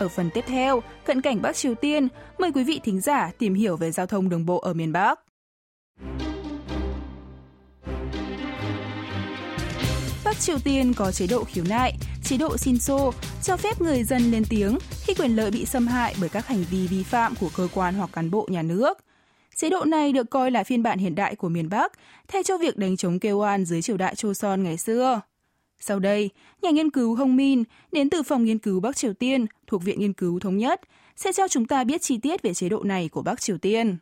Ở phần tiếp theo, cận cảnh Bắc Triều Tiên, mời quý vị thính giả tìm hiểu về giao thông đường bộ ở miền Bắc. Bắc Triều Tiên có chế độ khiếu nại, chế độ Shinso, cho phép người dân lên tiếng khi quyền lợi bị xâm hại bởi các hành vi vi phạm của cơ quan hoặc cán bộ nhà nước. Chế độ này được coi là phiên bản hiện đại của miền Bắc, thay cho việc đánh chống kêu oan dưới triều đại Joseon ngày xưa. Sau đây, nhà nghiên cứu Hong Min đến từ Phòng Nghiên cứu Bắc Triều Tiên thuộc Viện Nghiên cứu Thống nhất sẽ cho chúng ta biết chi tiết về chế độ này của Bắc Triều Tiên.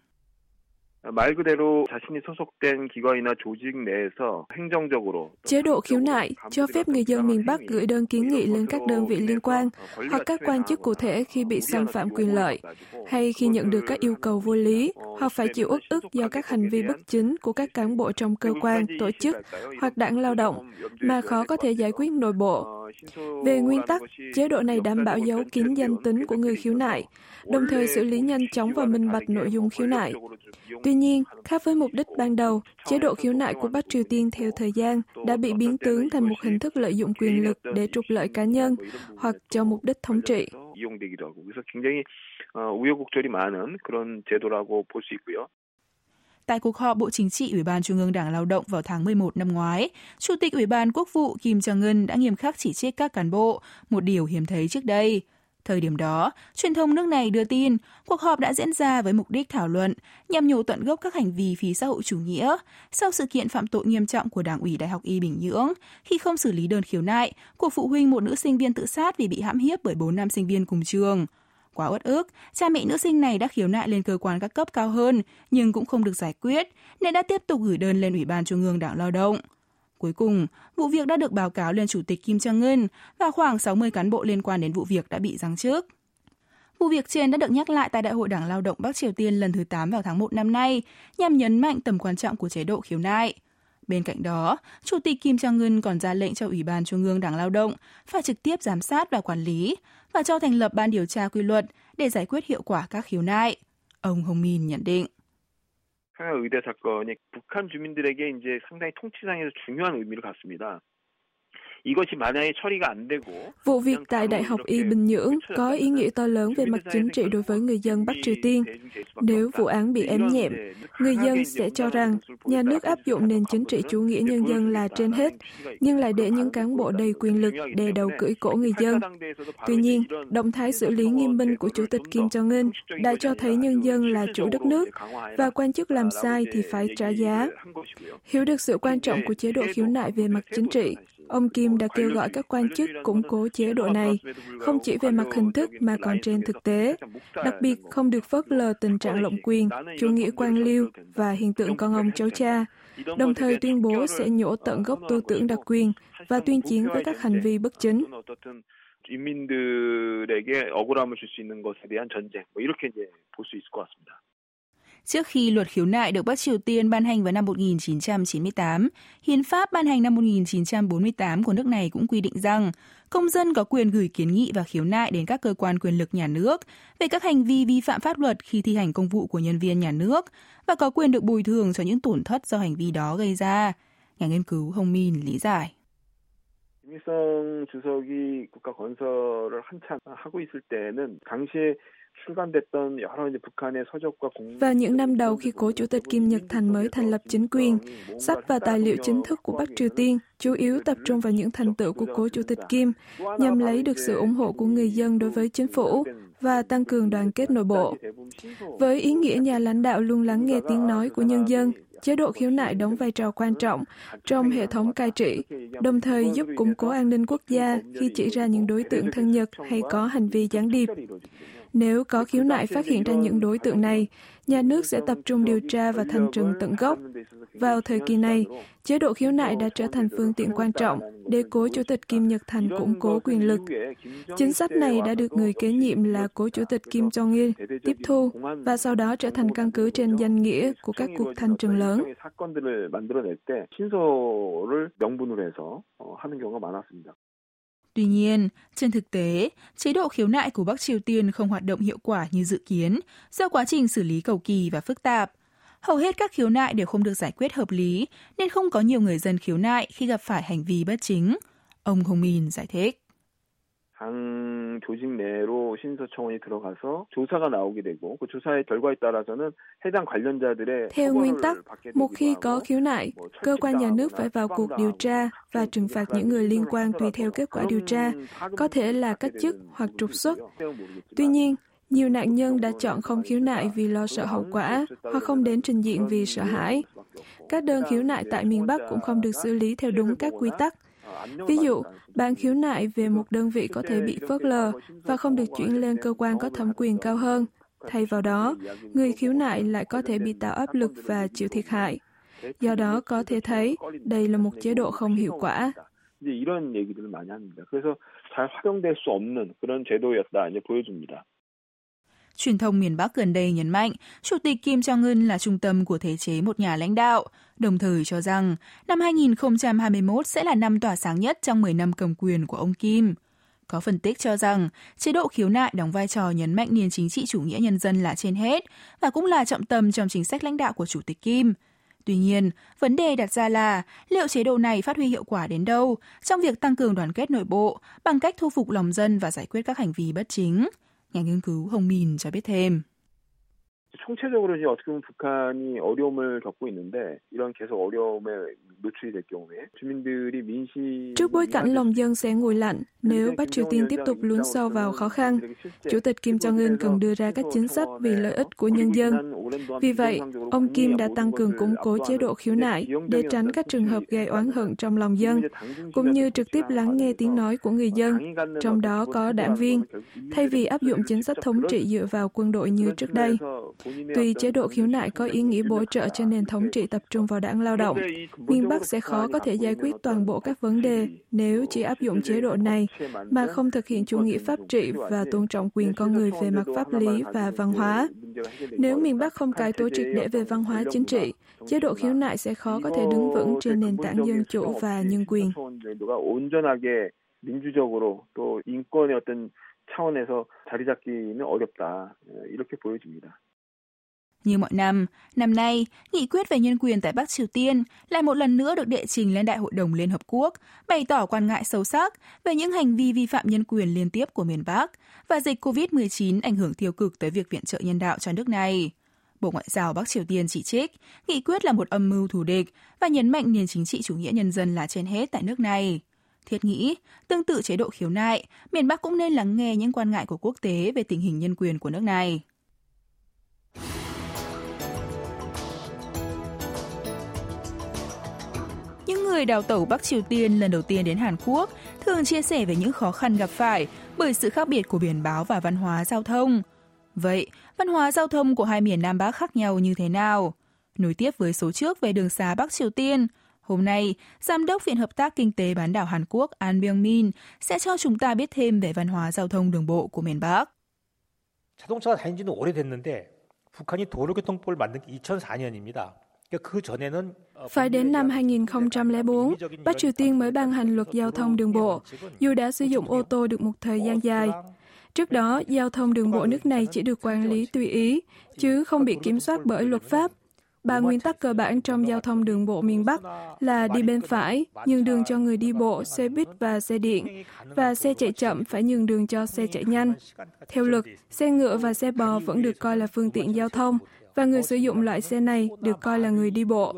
말 그대로 자신이 소속된 기관이나 조직 내에서 행정적으로 chế độ khiếu nại cho phép người dân miền Bắc gửi đơn kiến nghị lên các đơn vị liên quan hoặc các quan chức cụ thể khi bị xâm phạm quyền lợi hay khi nhận được các yêu cầu vô lý hoặc phải chịu ức ức do các hành vi bất chính của các cán bộ trong cơ quan, tổ chức hoặc đảng lao động mà khó có thể giải quyết nội bộ. Về nguyên tắc, chế độ này đảm bảo giấu kín danh tính của người khiếu nại, đồng thời xử lý nhanh chóng và minh bạch nội dung khiếu nại. Tuy nhiên, khác với mục đích ban đầu, chế độ khiếu nại của Bắc Triều Tiên theo thời gian đã bị biến tướng thành một hình thức lợi dụng quyền lực để trục lợi cá nhân hoặc cho mục đích thống trị. Tại cuộc họp Bộ Chính trị Ủy ban Trung ương Đảng Lao động vào tháng 11 năm ngoái, Chủ tịch Ủy ban Quốc vụ Kim Jong-un đã nghiêm khắc chỉ trích các cán bộ, một điều hiếm thấy trước đây. Thời điểm đó, truyền thông nước này đưa tin cuộc họp đã diễn ra với mục đích thảo luận nhằm nhổ tận gốc các hành vi phí xã hội chủ nghĩa sau sự kiện phạm tội nghiêm trọng của Đảng ủy Đại học Y Bình Nhưỡng khi không xử lý đơn khiếu nại của phụ huynh một nữ sinh viên tự sát vì bị hãm hiếp bởi bốn nam sinh viên cùng trường. Quá uất ức, cha mẹ nữ sinh này đã khiếu nại lên cơ quan các cấp cao hơn nhưng cũng không được giải quyết nên đã tiếp tục gửi đơn lên Ủy ban Trung ương Đảng Lao động. Cuối cùng, vụ việc đã được báo cáo lên Chủ tịch Kim Jong-un và khoảng 60 cán bộ liên quan đến vụ việc đã bị giáng chức. Vụ việc trên đã được nhắc lại tại Đại hội Đảng Lao động Bắc Triều Tiên lần thứ 8 vào tháng 1 năm nay, nhằm nhấn mạnh tầm quan trọng của chế độ khiếu nại. Bên cạnh đó, Chủ tịch Kim Jong-un còn ra lệnh cho Ủy ban Trung ương Đảng Lao động phải trực tiếp giám sát và quản lý và cho thành lập ban điều tra quy luật để giải quyết hiệu quả các khiếu nại. Ông Hồng Min nhận định. 평양 의대 사건이 북한 주민들에게 이제 상당히 통치상에서 중요한 의미를 갖습니다. Vụ việc tại Đại học Y Bình Nhưỡng có ý nghĩa to lớn về mặt chính trị đối với người dân Bắc Triều Tiên. Nếu vụ án bị ém nhẹm, người dân sẽ cho rằng nhà nước áp dụng nền chính trị chủ nghĩa nhân dân là trên hết, nhưng lại để những cán bộ đầy quyền lực đè đầu cưỡi cổ người dân. Tuy nhiên, động thái xử lý nghiêm minh của Chủ tịch Kim Jong-un đã cho thấy nhân dân là chủ đất nước và quan chức làm sai thì phải trả giá. Hiểu được sự quan trọng của chế độ khiếu nại về mặt chính trị, Ông Kim đã kêu gọi các quan chức củng cố chế độ này, không chỉ về mặt hình thức mà còn trên thực tế, đặc biệt không được phớt lờ tình trạng lộng quyền, chủ nghĩa quan liêu và hiện tượng con ông cháu cha, đồng thời tuyên bố sẽ nhổ tận gốc tư tưởng đặc quyền và tuyên chiến với các hành vi bất chính. 인민들에게 억울함을 줄 수 있는 것에 대한 전쟁, 뭐 이렇게 이제 볼수 있을 것 같습니다. Trước khi luật khiếu nại được Bắc Triều Tiên ban hành vào năm 1998, Hiến pháp ban hành năm 1948 của nước này cũng quy định rằng công dân có quyền gửi kiến nghị và khiếu nại đến các cơ quan quyền lực nhà nước về các hành vi vi phạm pháp luật khi thi hành công vụ của nhân viên nhà nước và có quyền được bồi thường cho những tổn thất do hành vi đó gây ra. Nhà nghiên cứu Hồng Min lý giải. 김일성 주석이 국가 건설을 한참 하고 있을 때는 당시에 vào những năm đầu khi cố chủ tịch Kim Nhật Thành mới thành lập chính quyền, sách và tài liệu chính thức của Bắc Triều Tiên chủ yếu tập trung vào những thành tựu của cố chủ tịch Kim nhằm lấy được sự ủng hộ của người dân đối với chính phủ và tăng cường đoàn kết nội bộ. Với ý nghĩa nhà lãnh đạo luôn lắng nghe tiếng nói của nhân dân, chế độ khiếu nại đóng vai trò quan trọng trong hệ thống cai trị, đồng thời giúp củng cố an ninh quốc gia khi chỉ ra những đối tượng thân Nhật hay có hành vi gián điệp. Nếu có khiếu nại phát hiện ra những đối tượng này, nhà nước sẽ tập trung điều tra và thanh trừng tận gốc. Vào thời kỳ này, chế độ khiếu nại đã trở thành phương tiện quan trọng để cố Chủ tịch Kim Nhật Thành củng cố quyền lực. Chính sách này đã được người kế nhiệm là cố Chủ tịch Kim Jong-il tiếp thu và sau đó trở thành căn cứ trên danh nghĩa của các cuộc thanh trừng lớn. Tuy nhiên, trên thực tế, chế độ khiếu nại của Bắc Triều Tiên không hoạt động hiệu quả như dự kiến do quá trình xử lý cầu kỳ và phức tạp. Hầu hết các khiếu nại đều không được giải quyết hợp lý, nên không có nhiều người dân khiếu nại khi gặp phải hành vi bất chính. Ông Hồng Min giải thích. 당 조직 내로 신서청원이 들어가서 조사가 나오게 되고 그 조사의 결과에 따라서는 해당 관련자들의 Theo nguyên tắc, một khi có khiếu nại, cơ quan nhà nước phải vào cuộc điều tra và trừng phạt những người liên quan tùy theo kết quả điều tra, có thể là cách chức hoặc trục xuất. Tuy nhiên, nhiều nạn nhân đã chọn không khiếu nại vì lo sợ hậu quả hoặc không đến trình diện vì sợ hãi. Các đơn khiếu nại tại miền Bắc cũng không được xử lý theo đúng các quy tắc. Ví dụ, bạn khiếu nại về một đơn vị có thể bị phớt lờ và không được chuyển lên cơ quan có thẩm quyền cao hơn. Thay vào đó, người khiếu nại lại có thể bị tạo áp lực và chịu thiệt hại. Do đó có thể thấy đây là một chế độ không hiệu quả. 이런 얘기들을 많이 합니다. 그래서 잘 활용될 수 없는 그런 제도였다 이제 보여줍니다. Truyền thông miền Bắc gần đây nhấn mạnh, Chủ tịch Kim Jong-un là trung tâm của thể chế một nhà lãnh đạo, đồng thời cho rằng năm 2021 sẽ là năm tỏa sáng nhất trong 10 năm cầm quyền của ông Kim. Có phân tích cho rằng, chế độ khiếu nại đóng vai trò nhấn mạnh nền chính trị chủ nghĩa nhân dân là trên hết và cũng là trọng tâm trong chính sách lãnh đạo của Chủ tịch Kim. Tuy nhiên, vấn đề đặt ra là liệu chế độ này phát huy hiệu quả đến đâu trong việc tăng cường đoàn kết nội bộ bằng cách thu phục lòng dân và giải quyết các hành vi bất chính. Nhà nghiên cứu Hồng Mìn cho biết thêm. 총체적으로 이제 어떻게 보면 북한이 어려움을 겪고 있는데 이런 계속 어려움에 노출이 될 경우에 주민들이 민심 Trước bối cảnh lòng dân sẽ nguội lạnh, nếu Bắc Triều Tiên tiếp tục lún sâu vào khó khăn, Chủ tịch Kim Jong-un cần đưa ra các chính sách vì lợi ích của nhân dân. Vì vậy, ông Kim đã tăng cường củng cố chế độ khiếu nại để tránh các trường hợp gây oán hận trong lòng dân, cũng như trực tiếp lắng nghe tiếng nói của người dân, trong đó có đảng viên, thay vì áp dụng chính sách thống trị dựa vào quân đội như trước đây. Tuy chế độ khiếu nại có ý nghĩa bổ trợ cho nền thống trị tập trung vào đảng lao động, miền Bắc sẽ khó có thể giải quyết toàn bộ các vấn đề nếu chỉ áp dụng chế độ này mà không thực hiện chủ nghĩa pháp trị và tôn trọng quyền con người về mặt pháp lý và văn hóa. Nếu miền Bắc không cải tổ triệt để về văn hóa chính trị, chế độ khiếu nại sẽ khó có thể đứng vững trên nền tảng dân chủ và nhân quyền. 민주적으로 또 인권의 어떤 차원에서 자리 잡기는 어렵다 이렇게 보여집니다. Như mọi năm, năm nay, nghị quyết về nhân quyền tại Bắc Triều Tiên lại một lần nữa được đệ trình lên Đại hội đồng Liên Hợp Quốc, bày tỏ quan ngại sâu sắc về những hành vi vi phạm nhân quyền liên tiếp của miền Bắc và dịch COVID-19 ảnh hưởng tiêu cực tới việc viện trợ nhân đạo cho nước này. Bộ Ngoại giao Bắc Triều Tiên chỉ trích, nghị quyết là một âm mưu thù địch và nhấn mạnh nền chính trị chủ nghĩa nhân dân là trên hết tại nước này. Thiết nghĩ, tương tự chế độ khiếu nại, miền Bắc cũng nên lắng nghe những quan ngại của quốc tế về tình hình nhân quyền của nước này. người đào tẩu Bắc Triều Tiên lần đầu tiên đến Hàn Quốc thường chia sẻ về những khó khăn gặp phải bởi sự khác biệt của biển báo và văn hóa giao thông. Vậy, văn hóa giao thông của hai miền Nam Bắc khác nhau như thế nào? Nối tiếp với số trước về đường xá Bắc Triều Tiên, hôm nay, Giám đốc Viện Hợp tác Kinh tế bán đảo Hàn Quốc An Byung-min sẽ cho chúng ta biết thêm về văn hóa giao thông đường bộ của miền Bắc. 자동차가 다닌 지는 오래됐는데 북한이 도로교통법을 만든 게 2004년입니다. Phải đến năm 2004, Bắc Triều Tiên mới ban hành luật giao thông đường bộ, dù đã sử dụng ô tô được một thời gian dài. Trước đó, giao thông đường bộ nước này chỉ được quản lý tùy ý, chứ không bị kiểm soát bởi luật pháp. Ba nguyên tắc cơ bản trong giao thông đường bộ miền Bắc là đi bên phải, nhường đường cho người đi bộ, xe buýt và xe điện, và xe chạy chậm phải nhường đường cho xe chạy nhanh. Theo luật, xe ngựa và xe bò vẫn được coi là phương tiện giao thông, và người sử dụng loại xe này được coi là người đi bộ.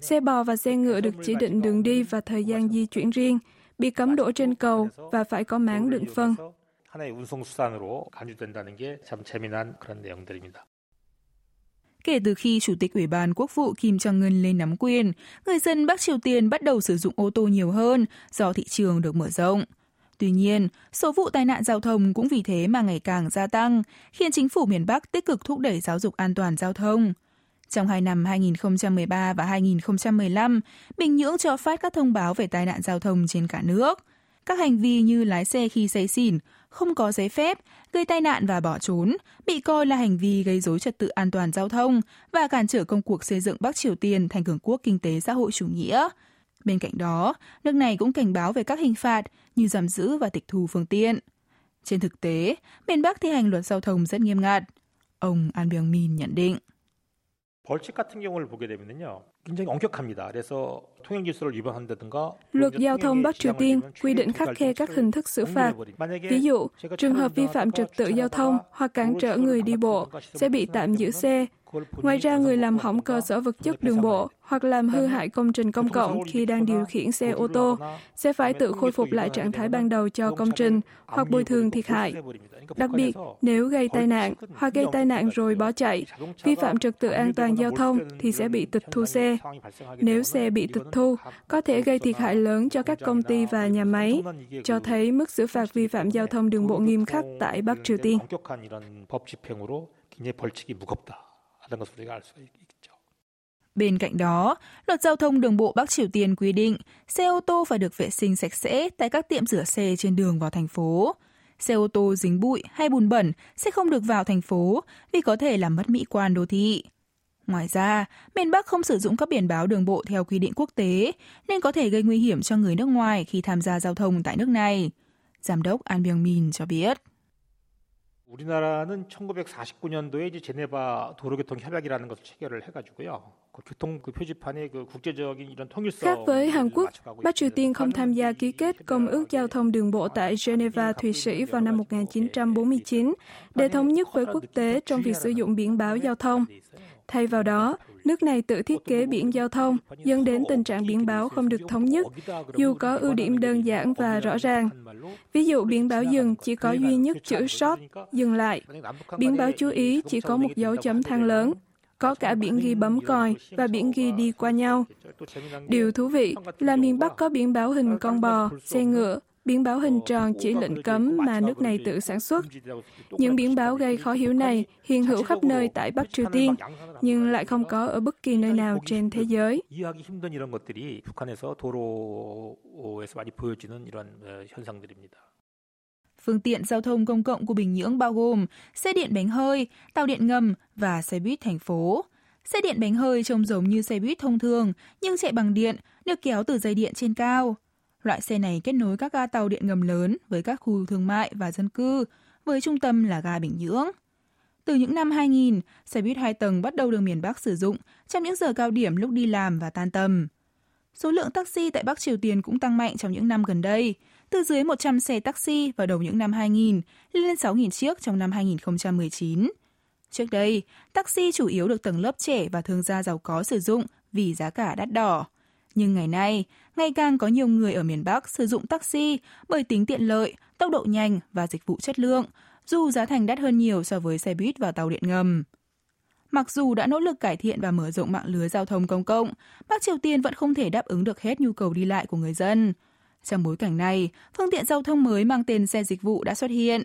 Xe bò và xe ngựa được chỉ định đường đi và thời gian di chuyển riêng, bị cấm đổ trên cầu và phải có máng đựng phân. Kể từ khi Chủ tịch Ủy ban Quốc vụ Kim Jong-un lên nắm quyền, người dân Bắc Triều Tiên bắt đầu sử dụng ô tô nhiều hơn do thị trường được mở rộng. Tuy nhiên, số vụ tai nạn giao thông cũng vì thế mà ngày càng gia tăng, khiến chính phủ miền Bắc tích cực thúc đẩy giáo dục an toàn giao thông. Trong hai năm 2013 và 2015, Bình Nhưỡng cho phát các thông báo về tai nạn giao thông trên cả nước. Các hành vi như lái xe khi say xỉn, không có giấy phép, gây tai nạn và bỏ trốn, bị coi là hành vi gây dối trật tự an toàn giao thông và cản trở công cuộc xây dựng Bắc Triều Tiên thành cường quốc kinh tế xã hội chủ nghĩa. Bên cạnh đó, nước này cũng cảnh báo về các hình phạt như giảm giữ và tịch thu phương tiện. Trên thực tế, miền Bắc thi hành luật giao thông rất nghiêm ngặt. Ông An Byung-min nhận định. Luật giao thông Bắc Triều Tiên quy định khắc khe các hình thức xử phạt. Ví dụ, trường hợp vi phạm trật tự giao thông hoặc cản trở người đi bộ sẽ bị tạm giữ xe, Ngoài ra, người làm hỏng cơ sở vật chất đường bộ hoặc làm hư hại công trình công cộng khi đang điều khiển xe ô tô sẽ phải tự khôi phục lại trạng thái ban đầu cho công trình hoặc bồi thường thiệt hại. Đặc biệt, nếu gây tai nạn hoặc gây tai nạn rồi bỏ chạy, vi phạm trật tự an toàn giao thông thì sẽ bị tịch thu xe. Nếu xe bị tịch thu, có thể gây thiệt hại lớn cho các công ty và nhà máy, cho thấy mức xử phạt vi phạm giao thông đường bộ nghiêm khắc tại Bắc Triều Tiên. Bên cạnh đó, luật giao thông đường bộ Bắc Triều Tiên quy định xe ô tô phải được vệ sinh sạch sẽ tại các tiệm rửa xe trên đường vào thành phố. Xe ô tô dính bụi hay bùn bẩn sẽ không được vào thành phố vì có thể làm mất mỹ quan đô thị. Ngoài ra, miền Bắc không sử dụng các biển báo đường bộ theo quy định quốc tế, nên có thể gây nguy hiểm cho người nước ngoài khi tham gia giao thông tại nước này. Giám đốc An Byung Min cho biết. 우리나라는 1949년도에 이제 제네바 도로교통 협약이라는 것을 체결을 해가지고요. 그 교통 그 표지판에 그 국제적인 이런 통일성. Khác với Hàn Quốc, Bắc Triều Tiên không tham gia ký kết Công ước Giao thông Đường bộ tại Geneva, Thụy Sĩ vào năm 1949 để thống nhất với quốc tế trong việc sử dụng biển báo giao thông. Thay vào đó, nước này tự thiết kế biển giao thông, dẫn đến tình trạng biển báo không được thống nhất, dù có ưu điểm đơn giản và rõ ràng. Ví dụ biển báo dừng chỉ có duy nhất chữ short, dừng lại. Biển báo chú ý chỉ có một dấu chấm than lớn. Có cả biển ghi bấm còi và biển ghi đi qua nhau. Điều thú vị là miền Bắc có biển báo hình con bò, xe ngựa, biển báo hình tròn chỉ lệnh cấm mà nước này tự sản xuất. Những biển báo gây khó hiểu này hiện hữu khắp nơi tại Bắc Triều Tiên, nhưng lại không có ở bất kỳ nơi nào trên thế giới. Phương tiện giao thông công cộng của Bình Nhưỡng bao gồm xe điện bánh hơi, tàu điện ngầm và xe buýt thành phố. Xe điện bánh hơi trông giống như xe buýt thông thường nhưng chạy bằng điện, được kéo từ dây điện trên cao. Loại xe này kết nối các ga tàu điện ngầm lớn với các khu thương mại và dân cư, với trung tâm là ga Bình Nhưỡng. Từ những năm 2000, xe buýt hai tầng bắt đầu được miền Bắc sử dụng trong những giờ cao điểm lúc đi làm và tan tầm. Số lượng taxi tại Bắc Triều Tiên cũng tăng mạnh trong những năm gần đây, từ dưới 100 xe taxi vào đầu những năm 2000 lên 6.000 chiếc trong năm 2019. Trước đây, taxi chủ yếu được tầng lớp trẻ và thương gia giàu có sử dụng vì giá cả đắt đỏ. Nhưng ngày nay, ngày càng có nhiều người ở miền Bắc sử dụng taxi bởi tính tiện lợi, tốc độ nhanh và dịch vụ chất lượng, dù giá thành đắt hơn nhiều so với xe buýt và tàu điện ngầm. Mặc dù đã nỗ lực cải thiện và mở rộng mạng lưới giao thông công cộng, Bắc Triều Tiên vẫn không thể đáp ứng được hết nhu cầu đi lại của người dân. Trong bối cảnh này, phương tiện giao thông mới mang tên xe dịch vụ đã xuất hiện.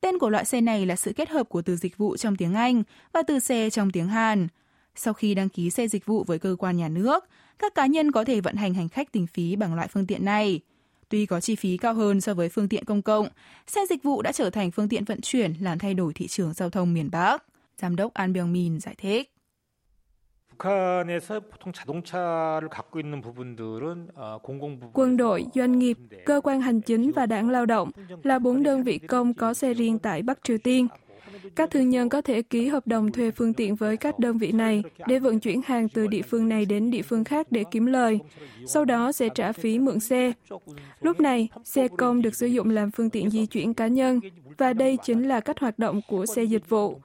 Tên của loại xe này là sự kết hợp của từ dịch vụ trong tiếng Anh và từ xe trong tiếng Hàn. Sau khi đăng ký xe dịch vụ với cơ quan nhà nước, các cá nhân có thể vận hành hành khách tình phí bằng loại phương tiện này. Tuy có chi phí cao hơn so với phương tiện công cộng, xe dịch vụ đã trở thành phương tiện vận chuyển làm thay đổi thị trường giao thông miền Bắc. Giám đốc An Byung Min giải thích. Quân đội, doanh nghiệp, cơ quan hành chính và đảng lao động là bốn đơn vị công có xe riêng tại Bắc Triều Tiên. Các thương nhân có thể ký hợp đồng thuê phương tiện với các đơn vị này để vận chuyển hàng từ địa phương này đến địa phương khác để kiếm lời. Sau đó sẽ trả phí mượn xe. Lúc này, xe công được sử dụng làm phương tiện di chuyển cá nhân và đây chính là cách hoạt động của xe dịch vụ.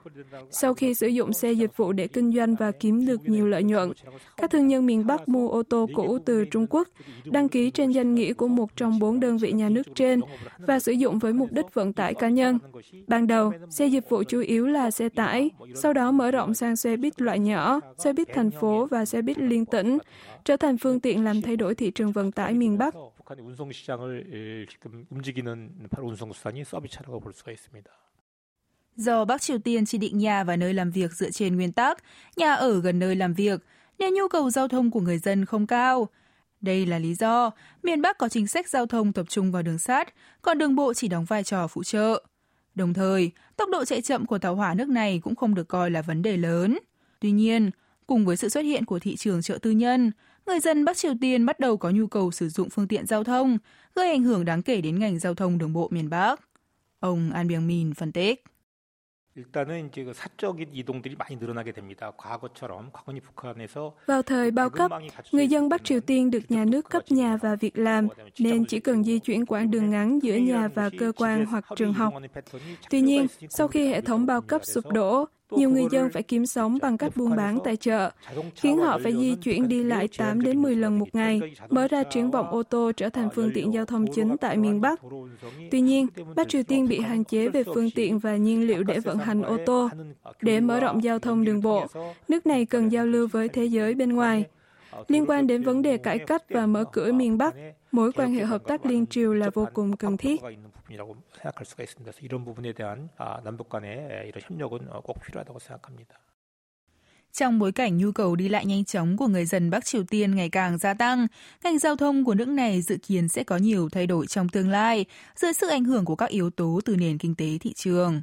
Sau khi sử dụng xe dịch vụ để kinh doanh và kiếm được nhiều lợi nhuận, các thương nhân miền Bắc mua ô tô cũ từ Trung Quốc, đăng ký trên danh nghĩa của một trong bốn đơn vị nhà nước trên và sử dụng với mục đích vận tải cá nhân. Ban đầu, xe dịch vụ chủ yếu là xe tải, sau đó mở rộng sang xe buýt loại nhỏ, xe buýt thành phố và xe buýt liên tỉnh, trở thành phương tiện làm thay đổi thị trường vận tải miền Bắc. 북한의 운송 시장을 지금 움직이는 바로 운송수단이 서비스차라고 볼 수가 있습니다. Do Bắc Triều Tiên chỉ định nhà và nơi làm việc dựa trên nguyên tắc nhà ở gần nơi làm việc, nên nhu cầu giao thông của người dân không cao. Đây là lý do miền Bắc có chính sách giao thông tập trung vào đường sắt, còn đường bộ chỉ đóng vai trò phụ trợ. Đồng thời, tốc độ chạy chậm của tàu hỏa nước này cũng không được coi là vấn đề lớn. Tuy nhiên, cùng với sự xuất hiện của thị trường chợ tư nhân, người dân Bắc Triều Tiên bắt đầu có nhu cầu sử dụng phương tiện giao thông, gây ảnh hưởng đáng kể đến ngành giao thông đường bộ miền Bắc. Ông An Byung-min phân tích. Vào thời bao cấp, người dân Bắc Triều Tiên được nhà nước cấp nhà và việc làm, nên chỉ cần di chuyển quãng đường ngắn giữa nhà và cơ quan hoặc trường học. Tuy nhiên, sau khi hệ thống bao cấp sụp đổ, nhiều người dân phải kiếm sống bằng cách buôn bán tại chợ, khiến họ phải di chuyển đi lại 8 đến 10 lần một ngày, mở ra triển vọng ô tô trở thành phương tiện giao thông chính tại miền Bắc. Tuy nhiên, Bắc Triều Tiên bị hạn chế về phương tiện và nhiên liệu để vận hành ô tô. Để mở rộng giao thông đường bộ, nước này cần giao lưu với thế giới bên ngoài. Liên quan đến vấn đề cải cách và mở cửa miền Bắc, mối quan hệ hợp tác liên triều là vô cùng cần thiết. Trong bối cảnh nhu cầu đi lại nhanh chóng của người dân Bắc Triều Tiên ngày càng gia tăng, ngành giao thông của nước này dự kiến sẽ có nhiều thay đổi trong tương lai dưới sự ảnh hưởng của các yếu tố từ nền kinh tế thị trường.